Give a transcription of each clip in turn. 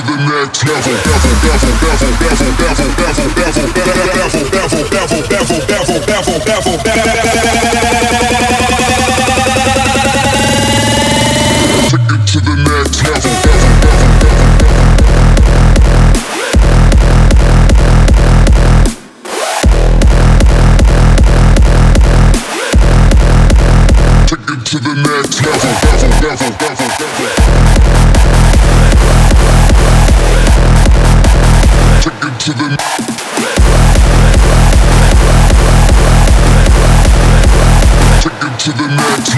the next level. Bevel, bevel, bevel, bevel, bevel, bevel, bevel, bevel, bevel, bevel, bevel, bevel, bevel, bevel. Take it to the next level. Bevel, bevel. To the next level. Bevel, bevel, bevel, bevel. To the Take it to the next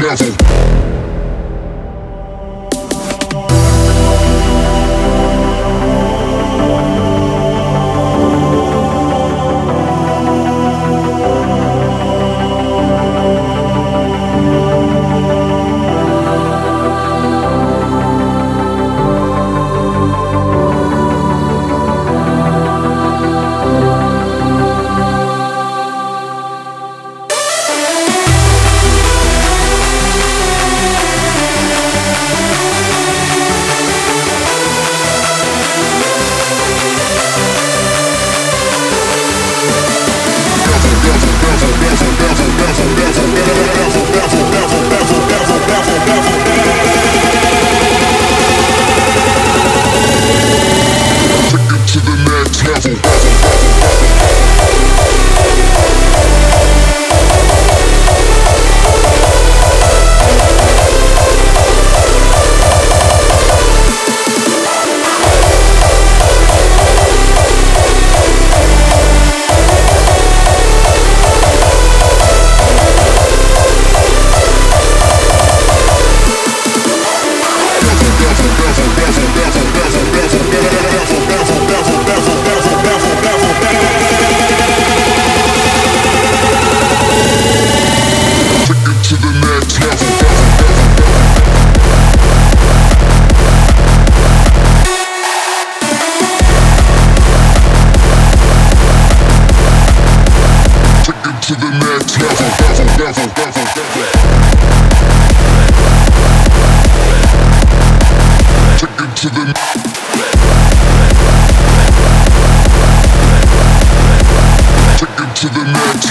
level.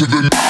to the